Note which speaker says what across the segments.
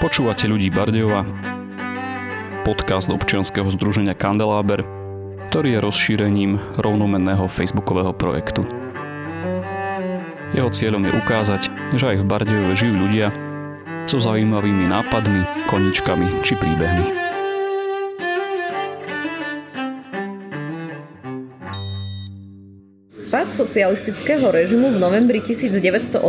Speaker 1: Počúvate ľudí Bardejova, podcast občianskeho združenia Kandeláber, ktorý je rozšírením rovnomenného facebookového projektu. Jeho cieľom je ukázať, že aj v Bardejove žijú ľudia so zaujímavými nápadmi, koničkami či príbehmi.
Speaker 2: Pád socialistického režimu v novembri 1989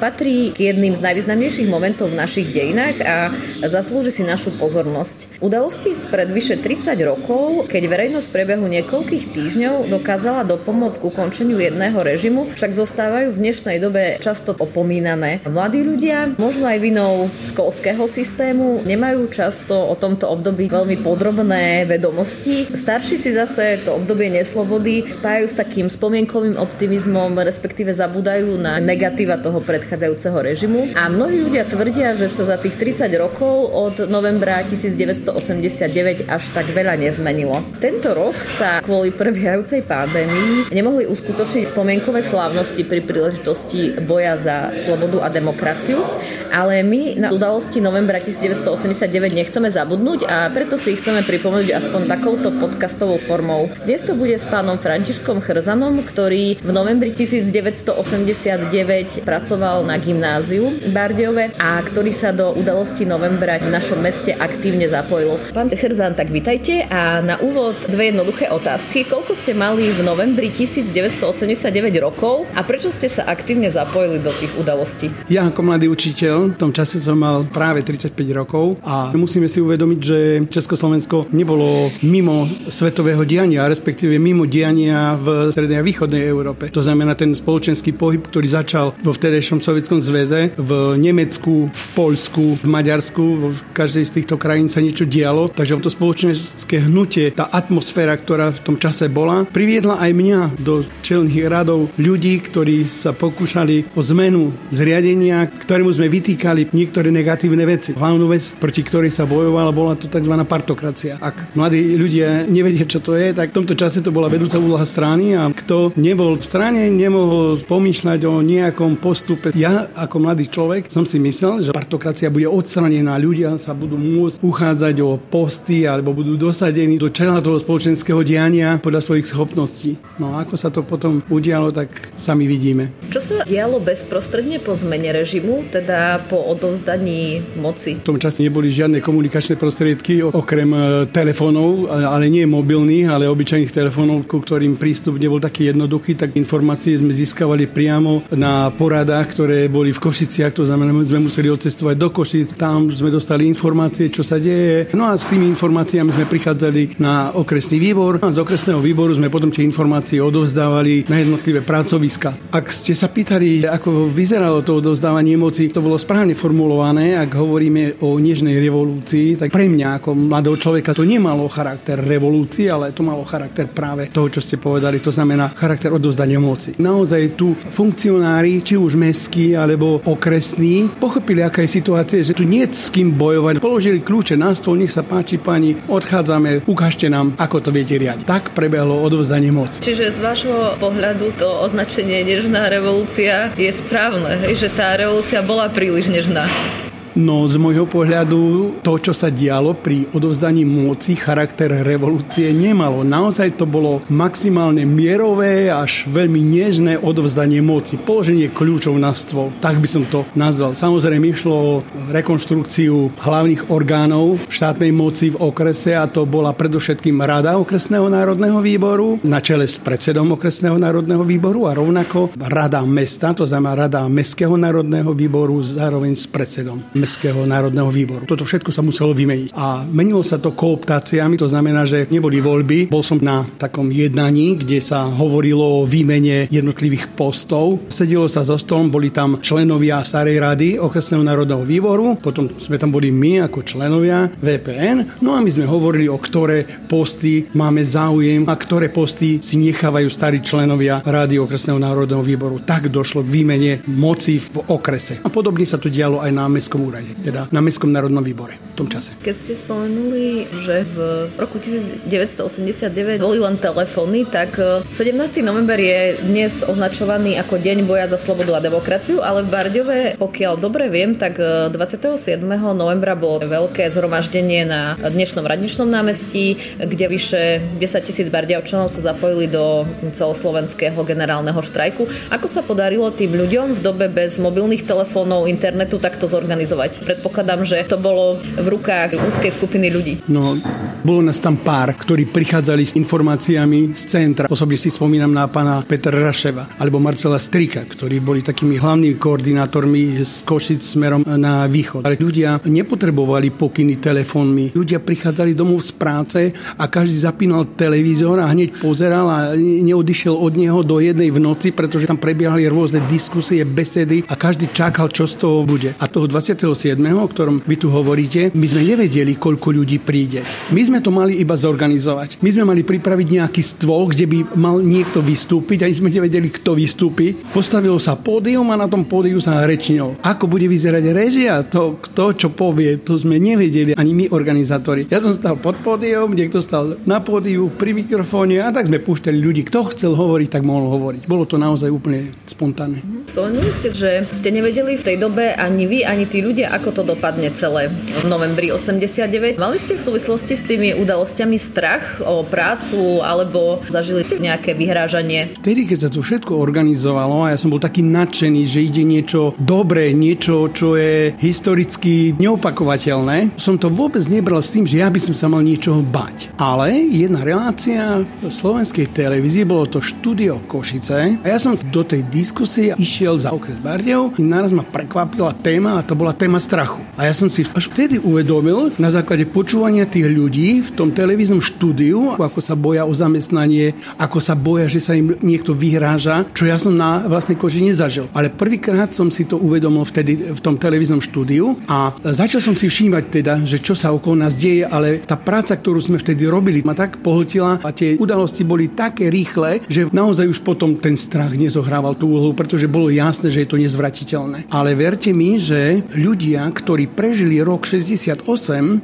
Speaker 2: patrí k jedným z najvýznamnejších momentov v našich dejinách a zaslúži si našu pozornosť. Udalosti spred vyše 30 rokov, keď verejnosť v priebehu niekoľkých týždňov dokázala dopomôcť k ukončeniu jedného režimu, však zostávajú v dnešnej dobe často opomínané. Mladí ľudia, možno aj vinou školského systému, nemajú často o tomto období veľmi podrobné vedomosti. Starší si zase to obdobie neslobody spájajú s takým spomienkovým optimizmom, respektíve zabúdajú na negatíva toho predchádzajúceho režimu. A mnohí ľudia tvrdia, že sa za tých 30 rokov od novembra 1989 až tak veľa nezmenilo. Tento rok sa kvôli prebiehajúcej pandémii nemohli uskutočniť spomienkové slávnosti pri príležitosti boja za slobodu a demokraciu, ale my na udalosti novembra 1989 nechceme zabudnúť a preto si ich chceme pripomenúť aspoň takouto podcastovou formou. Dnes to bude s pánom Františkom Chrzanom, ktorý v novembri 1989 pracoval na gymnáziu Bardejove a ktorý sa do udalosti novembra v našom meste aktívne zapojil. Pán Chrzan, tak vitajte a na úvod dve jednoduché otázky. Koľko ste mali v novembri 1989 rokov a prečo ste sa aktívne zapojili do tých udalostí?
Speaker 3: Ja ako mladý učiteľ v tom čase som mal práve 35 rokov a musíme si uvedomiť, že Československo nebolo mimo svetového diania, respektíve mimo diania v strednej a východnej Európe. To znamená ten spoločenský pohyb, ktorý začal vo vtedejšom Sovietskom zväze, v Nemecku, v Poľsku, v Maďarsku, v každej z týchto krajín sa niečo dialo, takže to spoločenské hnutie, tá atmosféra, ktorá v tom čase bola, priviedla aj mňa do čelných radov ľudí, ktorí sa pokúšali o zmenu zriadenia, ktorému sme vytýkali niektoré negatívne veci. Hlavnú vec, proti ktorej sa bojovala, bola to tzv. partokracia. Ak mladí ľudia nevedia, čo to je, tak v tomto čase to bola vedúca úloha strany a kto nebol v strane, nemohol pomýšľať o nejakom postupe. Ja ako mladý človek som si myslel, že partokracia bude odstranená, ľudia sa budú môcť uchádzať o posty alebo budú dosadení do čela toho spoločenského diania podľa svojich schopností. No a ako sa to potom udialo, tak sami vidíme.
Speaker 2: Čo sa dialo bezprostredne po zmene režimu, teda po odovzdaní moci?
Speaker 3: V tom čase neboli žiadne komunikačné prostriedky okrem e, telefónov, ale nie mobilných, ale obyčajných telefónov, ku ktorým prístup nebol taký jednoduchý, tak informácie sme získavali priamo na poradách, ktoré boli v Košiciach, to znamená, sme museli odcestovať do Košic, tam sme dostali informácie, čo sa deje. No a s tými informáciami sme prichádzali na okresný výbor a z okresného výboru sme potom tie informácie odovzdávali na jednotlivé pracoviska. Ak ste sa pýtali, ako vyzeralo to odovzdávanie moci, to bolo správne formulované, ak hovoríme o nežnej revolúcii, tak pre mňa ako mladého človeka to nemalo charakter revolúcie, ale to malo charakter práve toho, čo ste povedali, to znamená charakter odovzdania moci. Naozaj tu funkcionári, či už mestskí alebo okresní, pochopili, aká je situácia, že tu nie s kým bojovať. Položili kľúče na stôl, nech sa páči pani, odchádzame, ukážte nám, ako to viete riadiť. Tak prebehlo odovzdanie moci.
Speaker 2: Čiže z vášho pohľadu to označenie nežná revolúcia je správne, hej, že tá revolúcia bola príliš nežná.
Speaker 3: No z môjho pohľadu to, čo sa dialo pri odovzdaní moci, charakter revolúcie nemalo. Naozaj to bolo maximálne mierové až veľmi nežné odovzdanie moci. Položenie kľúčov na stôl. Tak by som to nazval. Samozrejme išlo o rekonštrukciu hlavných orgánov štátnej moci v okrese a to bola predovšetkým Rada okresného národného výboru na čele s predsedom okresného národného výboru a rovnako Rada mesta, to znamená Rada mestského národného výboru zároveň s predsedom Mestského národného výboru. Toto všetko sa muselo vymeniť. A menilo sa to kooptáciami, to znamená, že neboli voľby. Bol som na takom jednaní, kde sa hovorilo o výmene jednotlivých postov. Sedilo sa za stolom, boli tam členovia Starej rady Okresného národného výboru, potom sme tam boli my ako členovia VPN, no a my sme hovorili o ktoré posty máme záujem a ktoré posty si nechávajú starí členovia Rady Okresného národného výboru. Tak došlo k výmene moci v okrese. A podobne sa to dialo aj na mestskom úrade, teda na Mestskom národnom výbore v tom čase.
Speaker 2: Keď ste spomenuli, že v roku 1989 boli len telefóny, tak 17. E, november je dnes označovaný ako Deň boja za slobodu a demokraciu, ale v Barďove, pokiaľ dobre viem, tak 27. E, novembra bolo veľké zhromaždenie na dnešnom radničnom námestí, kde vyše 10 tisíc bardiavčanov sa zapojili do celoslovenského generálneho štrajku. Ako sa podarilo tým ľuďom v dobe bez mobilných telefónov, internetu takto zorganizovať? Predpokladám, že to bolo v rukách úzkej skupiny ľudí.
Speaker 3: No, bolo nás tam pár, ktorí prichádzali s informáciami z centra. Osobne si spomínam na pána Petra Raševa alebo Marcela Strika, ktorí boli takými hlavnými koordinátormi z Košic smerom na východ. Ale ľudia nepotrebovali pokyny telefónmi. Ľudia prichádzali domov z práce a každý zapínal televízor a hneď pozeral a neodišiel od neho do jednej v noci, pretože tam prebiehali rôzne diskusie, besedy a každý čakal, čo z toho bude. A toho 27., o ktorom vy tu hovoríte, my sme nevedeli, koľko ľudí príde. My sme to mali iba zorganizovať. My sme mali pripraviť nejaký stôl, kde by mal niekto vystúpiť, ani sme nevedeli, kto vystúpi. Postavilo sa pódium a na tom pódiu sa rečnilo. Ako bude vyzerať režia, to kto čo povie, to sme nevedeli ani my organizátori. Ja som stal pod pódium, niekto stal na pódiu pri mikrofóne a tak sme púšťali ľudí. Kto chcel hovoriť, tak mohol hovoriť. Bolo to naozaj úplne spontánne.
Speaker 2: Spomenuli ste, že ste nevedeli v tej dobe ani vy, ani tí ľudia, ako to dopadne celé v novembri 89. Mali ste v súvislosti s tými udalosťami strach o prácu alebo zažili ste nejaké vyhrážanie?
Speaker 3: Vtedy, keď sa to všetko organizovalo a ja som bol taký nadšený, že ide niečo dobré, niečo, čo je historicky neopakovateľné, som to vôbec nebral s tým, že ja by som sa mal niečoho bať. Ale jedna relácia v slovenskej televízii, bolo to štúdio Košice a ja som do tej diskusie išiel za okres Bardejov naraz ma prekvapila téma a to bola téma strachu. A ja som si až vtedy uvedomil na základe počúvania tých ľudí v tom televíznom štúdiu, ako sa boja o zamestnanie, ako sa boja, že sa im niekto vyhráža, čo ja som na vlastnej koži nezažil. Ale prvýkrát som si to uvedomil vtedy v tom televíznom štúdiu a začal som si všímať teda, že čo sa okolo nás deje, ale tá práca, ktorú sme vtedy robili, ma tak pohltila a tie udalosti boli také rýchle, že naozaj už potom ten strach nezohrával tú úlohu, pretože bolo jasné, že je to nezvratiteľné. Ale verte mi, že ľudia, ktorí prežili rok 68,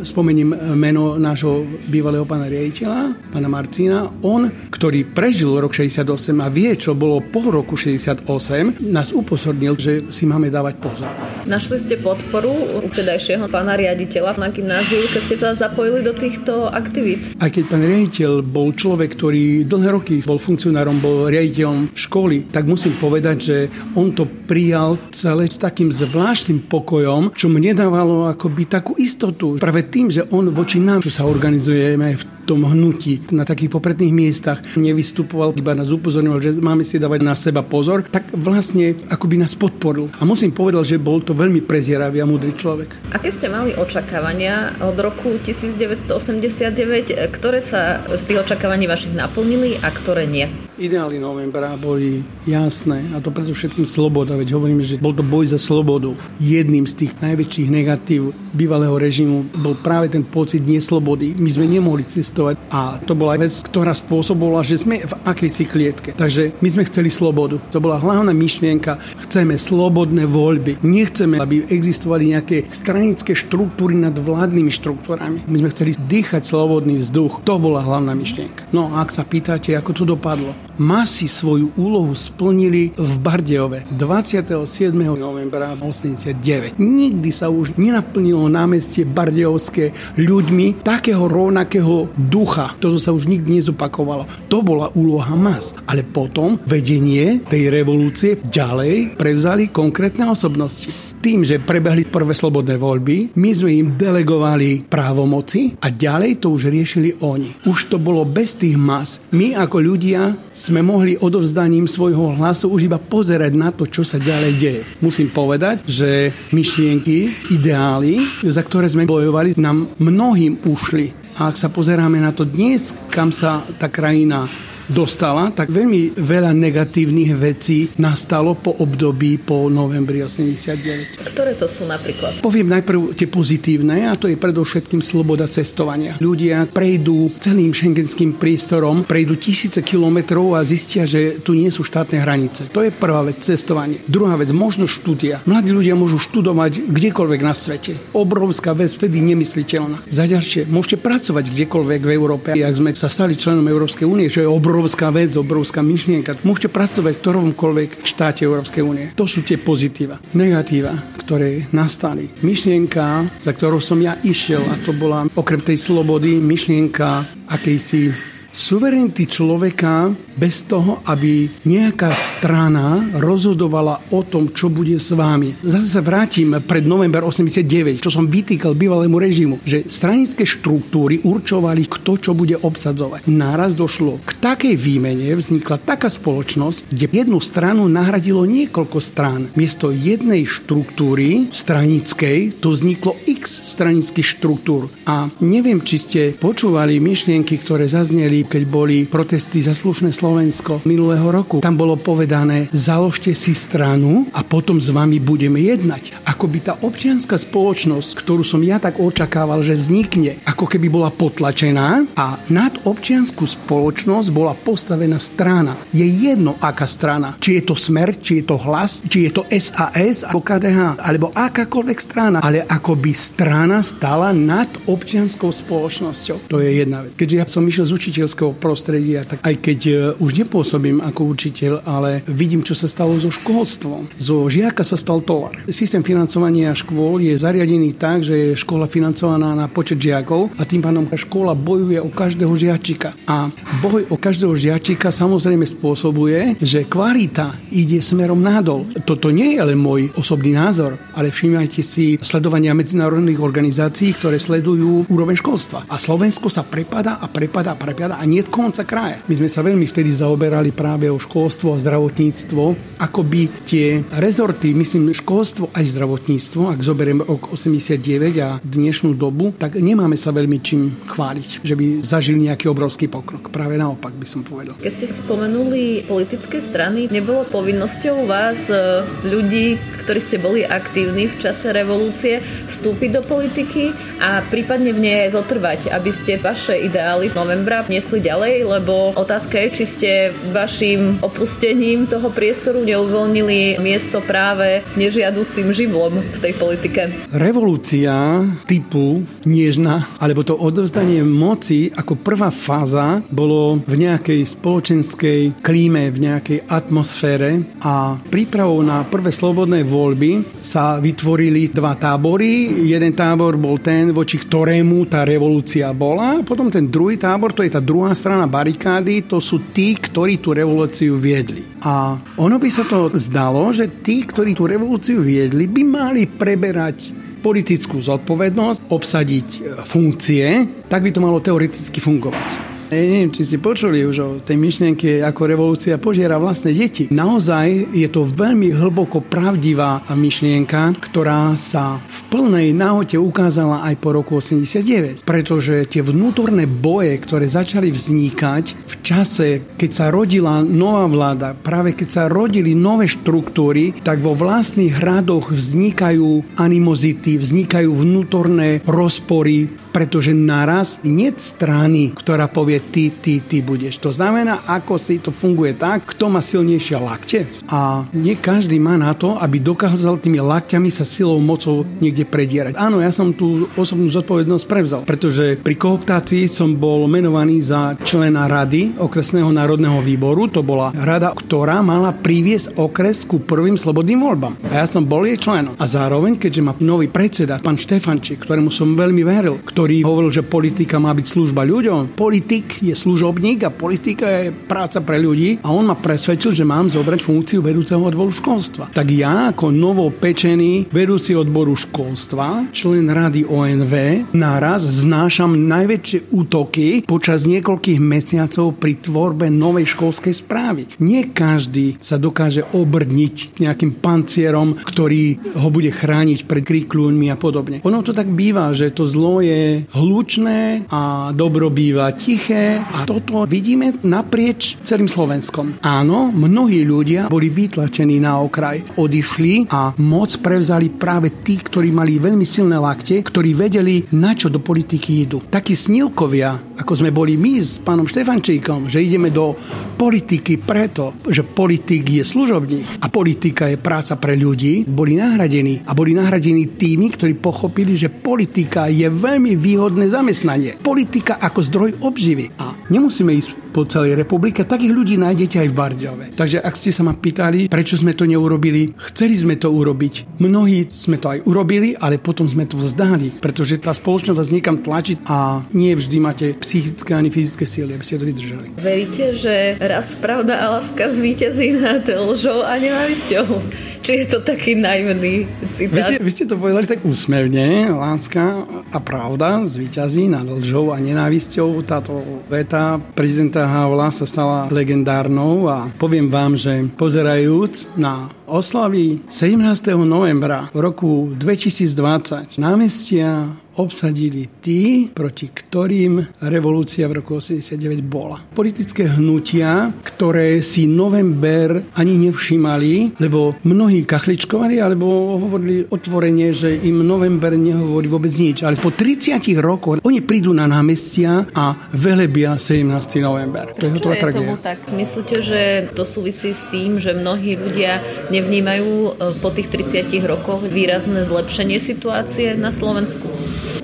Speaker 3: spomením meno nášho bývalého pána riaditeľa, pána Marcína, on, ktorý prežil rok 68 a vie, čo bolo po roku 68, nás upozornil, že si máme dávať pozor.
Speaker 2: Našli ste podporu u vtedajšieho pána riaditeľa na gymnáziu, keď ste sa zapojili do týchto aktivít?
Speaker 3: Aj keď pán riaditeľ bol človek, ktorý dlhé roky bol funkcionárom, bol riaditeľom školy, tak musím povedať, že on to prijal celé s takým zvláštnym pokojom, čo mne dávalo akoby takú istotu. Práve tým, že on voči nám, čo sa organizujeme v tom hnutí na takých popredných miestach nevystupoval, iba nás upozorňoval, že máme si dávať na seba pozor, tak vlastne akoby nás podporil. A musím povedať, že bol to veľmi prezieravý a múdry človek.
Speaker 2: Aké ste mali očakávania od roku 1989, ktoré sa z tých očakávaní vašich naplnili a ktoré nie?
Speaker 3: Ideály novembra boli jasné a to predovšetkým sloboda, veď hovoríme, že bol to boj za slobodu. Jedným z tých najväčších negatív bývalého režimu bol práve ten pocit neslobody. My sme nemohli cestovať a to bola vec, ktorá spôsobovala, že sme v akejsi klietke. Takže my sme chceli slobodu. To bola hlavná myšlienka. Chceme slobodné voľby. Nechceme, aby existovali nejaké stranické štruktúry nad vládnymi štruktúrami. My sme chceli dýchať slobodný vzduch. To bola hlavná myšlienka. No a ak sa pýtate, ako to dopadlo, masy svoju úlohu splnili v Bardejove 27. novembra 89. Nikdy sa už nenaplnilo námestie Bardejovské ľuďmi takého rovnakého ducha. Toto sa už nikdy nezopakovalo. To bola úloha mas. Ale potom vedenie tej revolúcie ďalej prevzali konkrétne osobnosti tým, že prebehli prvé slobodné voľby, my sme im delegovali právomoci a ďalej to už riešili oni. Už to bolo bez tých mas. My ako ľudia sme mohli odovzdaním svojho hlasu už iba pozerať na to, čo sa ďalej deje. Musím povedať, že myšlienky, ideály, za ktoré sme bojovali, nám mnohým ušli. A ak sa pozeráme na to dnes, kam sa tá krajina dostala, tak veľmi veľa negatívnych vecí nastalo po období po novembri 89.
Speaker 2: Ktoré to sú napríklad?
Speaker 3: Poviem najprv tie pozitívne a to je predovšetkým sloboda cestovania. Ľudia prejdú celým šengenským priestorom, prejdú tisíce kilometrov a zistia, že tu nie sú štátne hranice. To je prvá vec, cestovanie. Druhá vec, možnosť štúdia. Mladí ľudia môžu študovať kdekoľvek na svete. Obrovská vec, vtedy nemysliteľná. Za ďalšie, môžete pracovať kdekoľvek v Európe. Ak sme sa stali členom Európskej únie, čo je obrovská vec, obrovská myšlienka, môžete pracovať v ktoromkoľvek štáte Európskej únie. To sú tie pozitíva. Negatíva, ktoré nastali. Myšlienka, za ktorou som ja išiel, a to bola okrem tej slobody, myšlienka akejsi suverenity človeka bez toho, aby nejaká strana rozhodovala o tom, čo bude s vámi. Zase sa vrátim pred november 89, čo som vytýkal bývalému režimu, že stranické štruktúry určovali, kto čo bude obsadzovať. Náraz došlo k takej výmene, vznikla taká spoločnosť, kde jednu stranu nahradilo niekoľko strán. Miesto jednej štruktúry stranickej to vzniklo x stranických štruktúr. A neviem, či ste počúvali myšlienky, ktoré zazneli keď boli protesty za slušné Slovensko minulého roku. Tam bolo povedané, založte si stranu a potom s vami budeme jednať. Ako by tá občianská spoločnosť, ktorú som ja tak očakával, že vznikne, ako keby bola potlačená a nad občianskú spoločnosť bola postavená strana. Je jedno, aká strana. Či je to Smer, či je to Hlas, či je to SAS alebo KDH, alebo akákoľvek strana, ale ako by strana stala nad občianskou spoločnosťou. To je jedna vec. Keďže ja som išiel z učiteľ učiteľského prostredia, tak aj keď e, už nepôsobím ako učiteľ, ale vidím, čo sa stalo so školstvom. Zo žiaka sa stal tovar. Systém financovania škôl je zariadený tak, že je škola financovaná na počet žiakov a tým pádom škola bojuje o každého žiačika. A boj o každého žiačika samozrejme spôsobuje, že kvalita ide smerom nadol. Toto nie je len môj osobný názor, ale všimajte si sledovania medzinárodných organizácií, ktoré sledujú úroveň školstva. A Slovensko sa prepada a prepada a prepada nie konca kraja. My sme sa veľmi vtedy zaoberali práve o školstvo a zdravotníctvo, ako by tie rezorty, myslím školstvo aj zdravotníctvo, ak zoberiem rok 89 a dnešnú dobu, tak nemáme sa veľmi čím chváliť, že by zažili nejaký obrovský pokrok. Práve naopak by som povedal.
Speaker 2: Keď ste spomenuli politické strany, nebolo povinnosťou vás, e, ľudí, ktorí ste boli aktívni v čase revolúcie, vstúpiť do politiky a prípadne v nej zotrvať, aby ste vaše ideály novembra nesli niesli ďalej, lebo otázka je, či ste vašim opustením toho priestoru neuvoľnili miesto práve nežiaducim živlom v tej politike.
Speaker 3: Revolúcia typu Niežna, alebo to odovzdanie moci ako prvá fáza bolo v nejakej spoločenskej klíme, v nejakej atmosfére a prípravou na prvé slobodné voľby sa vytvorili dva tábory. Jeden tábor bol ten, voči ktorému tá revolúcia bola, potom ten druhý tábor, to je tá druhá druhá strana barikády to sú tí, ktorí tú revolúciu viedli. A ono by sa to zdalo, že tí, ktorí tú revolúciu viedli, by mali preberať politickú zodpovednosť, obsadiť e, funkcie, tak by to malo teoreticky fungovať. Neviem, či ste počuli už o tej myšlienke, ako revolúcia požiera vlastné deti. Naozaj je to veľmi hlboko pravdivá myšlienka, ktorá sa v plnej náhote ukázala aj po roku 89. Pretože tie vnútorné boje, ktoré začali vznikať v čase, keď sa rodila nová vláda, práve keď sa rodili nové štruktúry, tak vo vlastných hradoch vznikajú animozity, vznikajú vnútorné rozpory, pretože naraz nie strany, ktorá povie ty, ty, ty budeš. To znamená, ako si to funguje tak, kto má silnejšie lakte. A nie každý má na to, aby dokázal tými lakťami sa silou, mocou niekde predierať. Áno, ja som tú osobnú zodpovednosť prevzal, pretože pri kooptácii som bol menovaný za člena rady okresného národného výboru. To bola rada, ktorá mala priviesť okres ku prvým slobodným voľbám. A ja som bol jej členom. A zároveň, keďže má nový predseda, pán Štefančík, ktorému som veľmi veril, ktorý hovoril, že politika má byť služba ľuďom, politik je služobník a politika je práca pre ľudí a on ma presvedčil, že mám zobrať funkciu vedúceho odboru školstva. Tak ja ako novopečený vedúci odboru školstva, člen rady ONV, naraz znášam najväčšie útoky počas niekoľkých mesiacov pri tvorbe novej školskej správy. Nie každý sa dokáže obrniť nejakým pancierom, ktorý ho bude chrániť pred kríkľúňmi a podobne. Ono to tak býva, že to zlo je hlučné a dobro býva tiché a toto vidíme naprieč celým Slovenskom. Áno, mnohí ľudia boli vytlačení na okraj, odišli a moc prevzali práve tí, ktorí mali veľmi silné lakte, ktorí vedeli, na čo do politiky idú. Takí snílkovia, ako sme boli my s pánom Štefančíkom, že ideme do politiky preto, že politik je služobník a politika je práca pre ľudí, boli nahradení a boli nahradení tými, ktorí pochopili, že politika je veľmi výhodné zamestnanie. Politika ako zdroj obživy. A nemusíme ísť po celej republike, takých ľudí nájdete aj v Bardiove. Takže ak ste sa ma pýtali, prečo sme to neurobili, chceli sme to urobiť. Mnohí sme to aj urobili, ale potom sme to vzdali, pretože tá spoločnosť vás niekam tlačí a nie vždy máte psychické ani fyzické síly, aby ste to vydržali.
Speaker 2: Veríte, že raz pravda a láska zvíťazí nad lžou a nenávisťou? Či je to taký naivný citát?
Speaker 3: Vy ste, vy ste to povedali tak úsmevne. Láska a pravda zvíťazí nad lžou a nenávisťou. Táto veta prezidenta Havla sa stala legendárnou a poviem vám, že pozerajúc na oslavy 17. novembra roku 2020 námestia obsadili tí, proti ktorým revolúcia v roku 89 bola. Politické hnutia, ktoré si november ani nevšímali, lebo mnohí kachličkovali, alebo hovorili otvorene, že im november nehovorí vôbec nič. Ale po 30 rokoch oni prídu na námestia a velebia 17. november.
Speaker 2: To je hotová tragédia. tak? Myslíte, že to súvisí s tým, že mnohí ľudia nevnímajú e, po tých 30 rokoch výrazné zlepšenie situácie na Slovensku?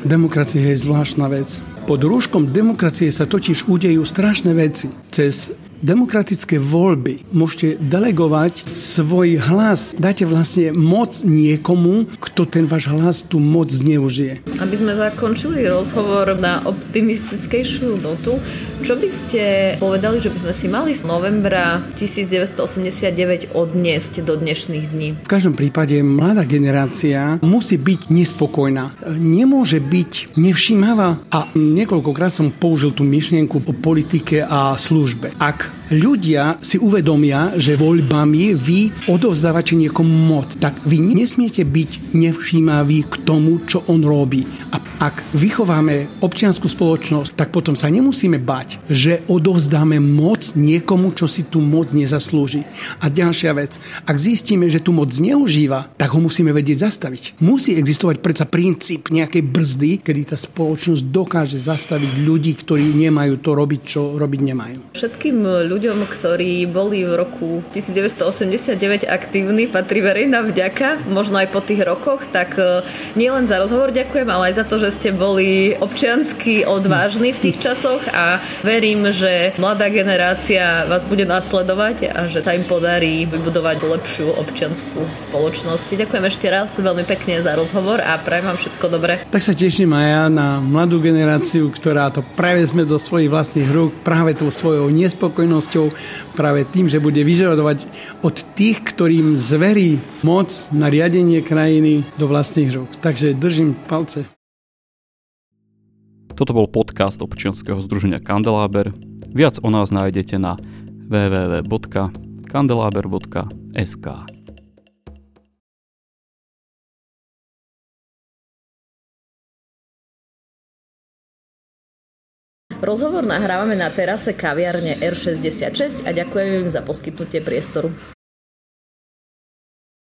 Speaker 3: Demokracia je zvláštna vec. Pod rúškom demokracie sa totiž udejú strašné veci. Cez demokratické voľby môžete delegovať svoj hlas. Dáte vlastne moc niekomu, kto ten váš hlas tu moc zneužije.
Speaker 2: Aby sme zakončili rozhovor na optimistickejšiu notu, čo by ste povedali, že by sme si mali z novembra 1989 odniesť do dnešných dní?
Speaker 3: V každom prípade mladá generácia musí byť nespokojná. Nemôže byť nevšímavá a niekoľkokrát som použil tú myšlienku o politike a službe. Ak ľudia si uvedomia, že voľbami vy odovzdávate niekomu moc, tak vy nesmiete byť nevšímaví k tomu, čo on robí. A ak vychováme občianskú spoločnosť, tak potom sa nemusíme bať, že odovzdáme moc niekomu, čo si tú moc nezaslúži. A ďalšia vec, ak zistíme, že tú moc zneužíva, tak ho musíme vedieť zastaviť. Musí existovať predsa princíp nejakej brzdy, kedy tá spoločnosť dokáže zastaviť ľudí, ktorí nemajú to robiť, čo robiť nemajú.
Speaker 2: Všetkým ľuďom ľuďom, ktorí boli v roku 1989 aktívni, patrí verejná vďaka, možno aj po tých rokoch, tak e, nielen za rozhovor ďakujem, ale aj za to, že ste boli občiansky odvážni v tých časoch a verím, že mladá generácia vás bude nasledovať a že sa im podarí vybudovať lepšiu občianskú spoločnosť. Ďakujem ešte raz veľmi pekne za rozhovor a prajem vám všetko dobré.
Speaker 3: Tak sa teším aj ja na mladú generáciu, ktorá to prevezme do svojich vlastných rúk práve tou svojou nespokojnosťou spoločnosťou práve tým, že bude vyžadovať od tých, ktorým zverí moc na riadenie krajiny do vlastných rúk. Takže držím palce.
Speaker 1: Toto bol podcast občianskeho združenia Kandeláber. Viac o nás nájdete na www.kandelaber.sk.
Speaker 2: Rozhovor nahrávame na terase kaviarne R66 a ďakujem im za poskytnutie priestoru.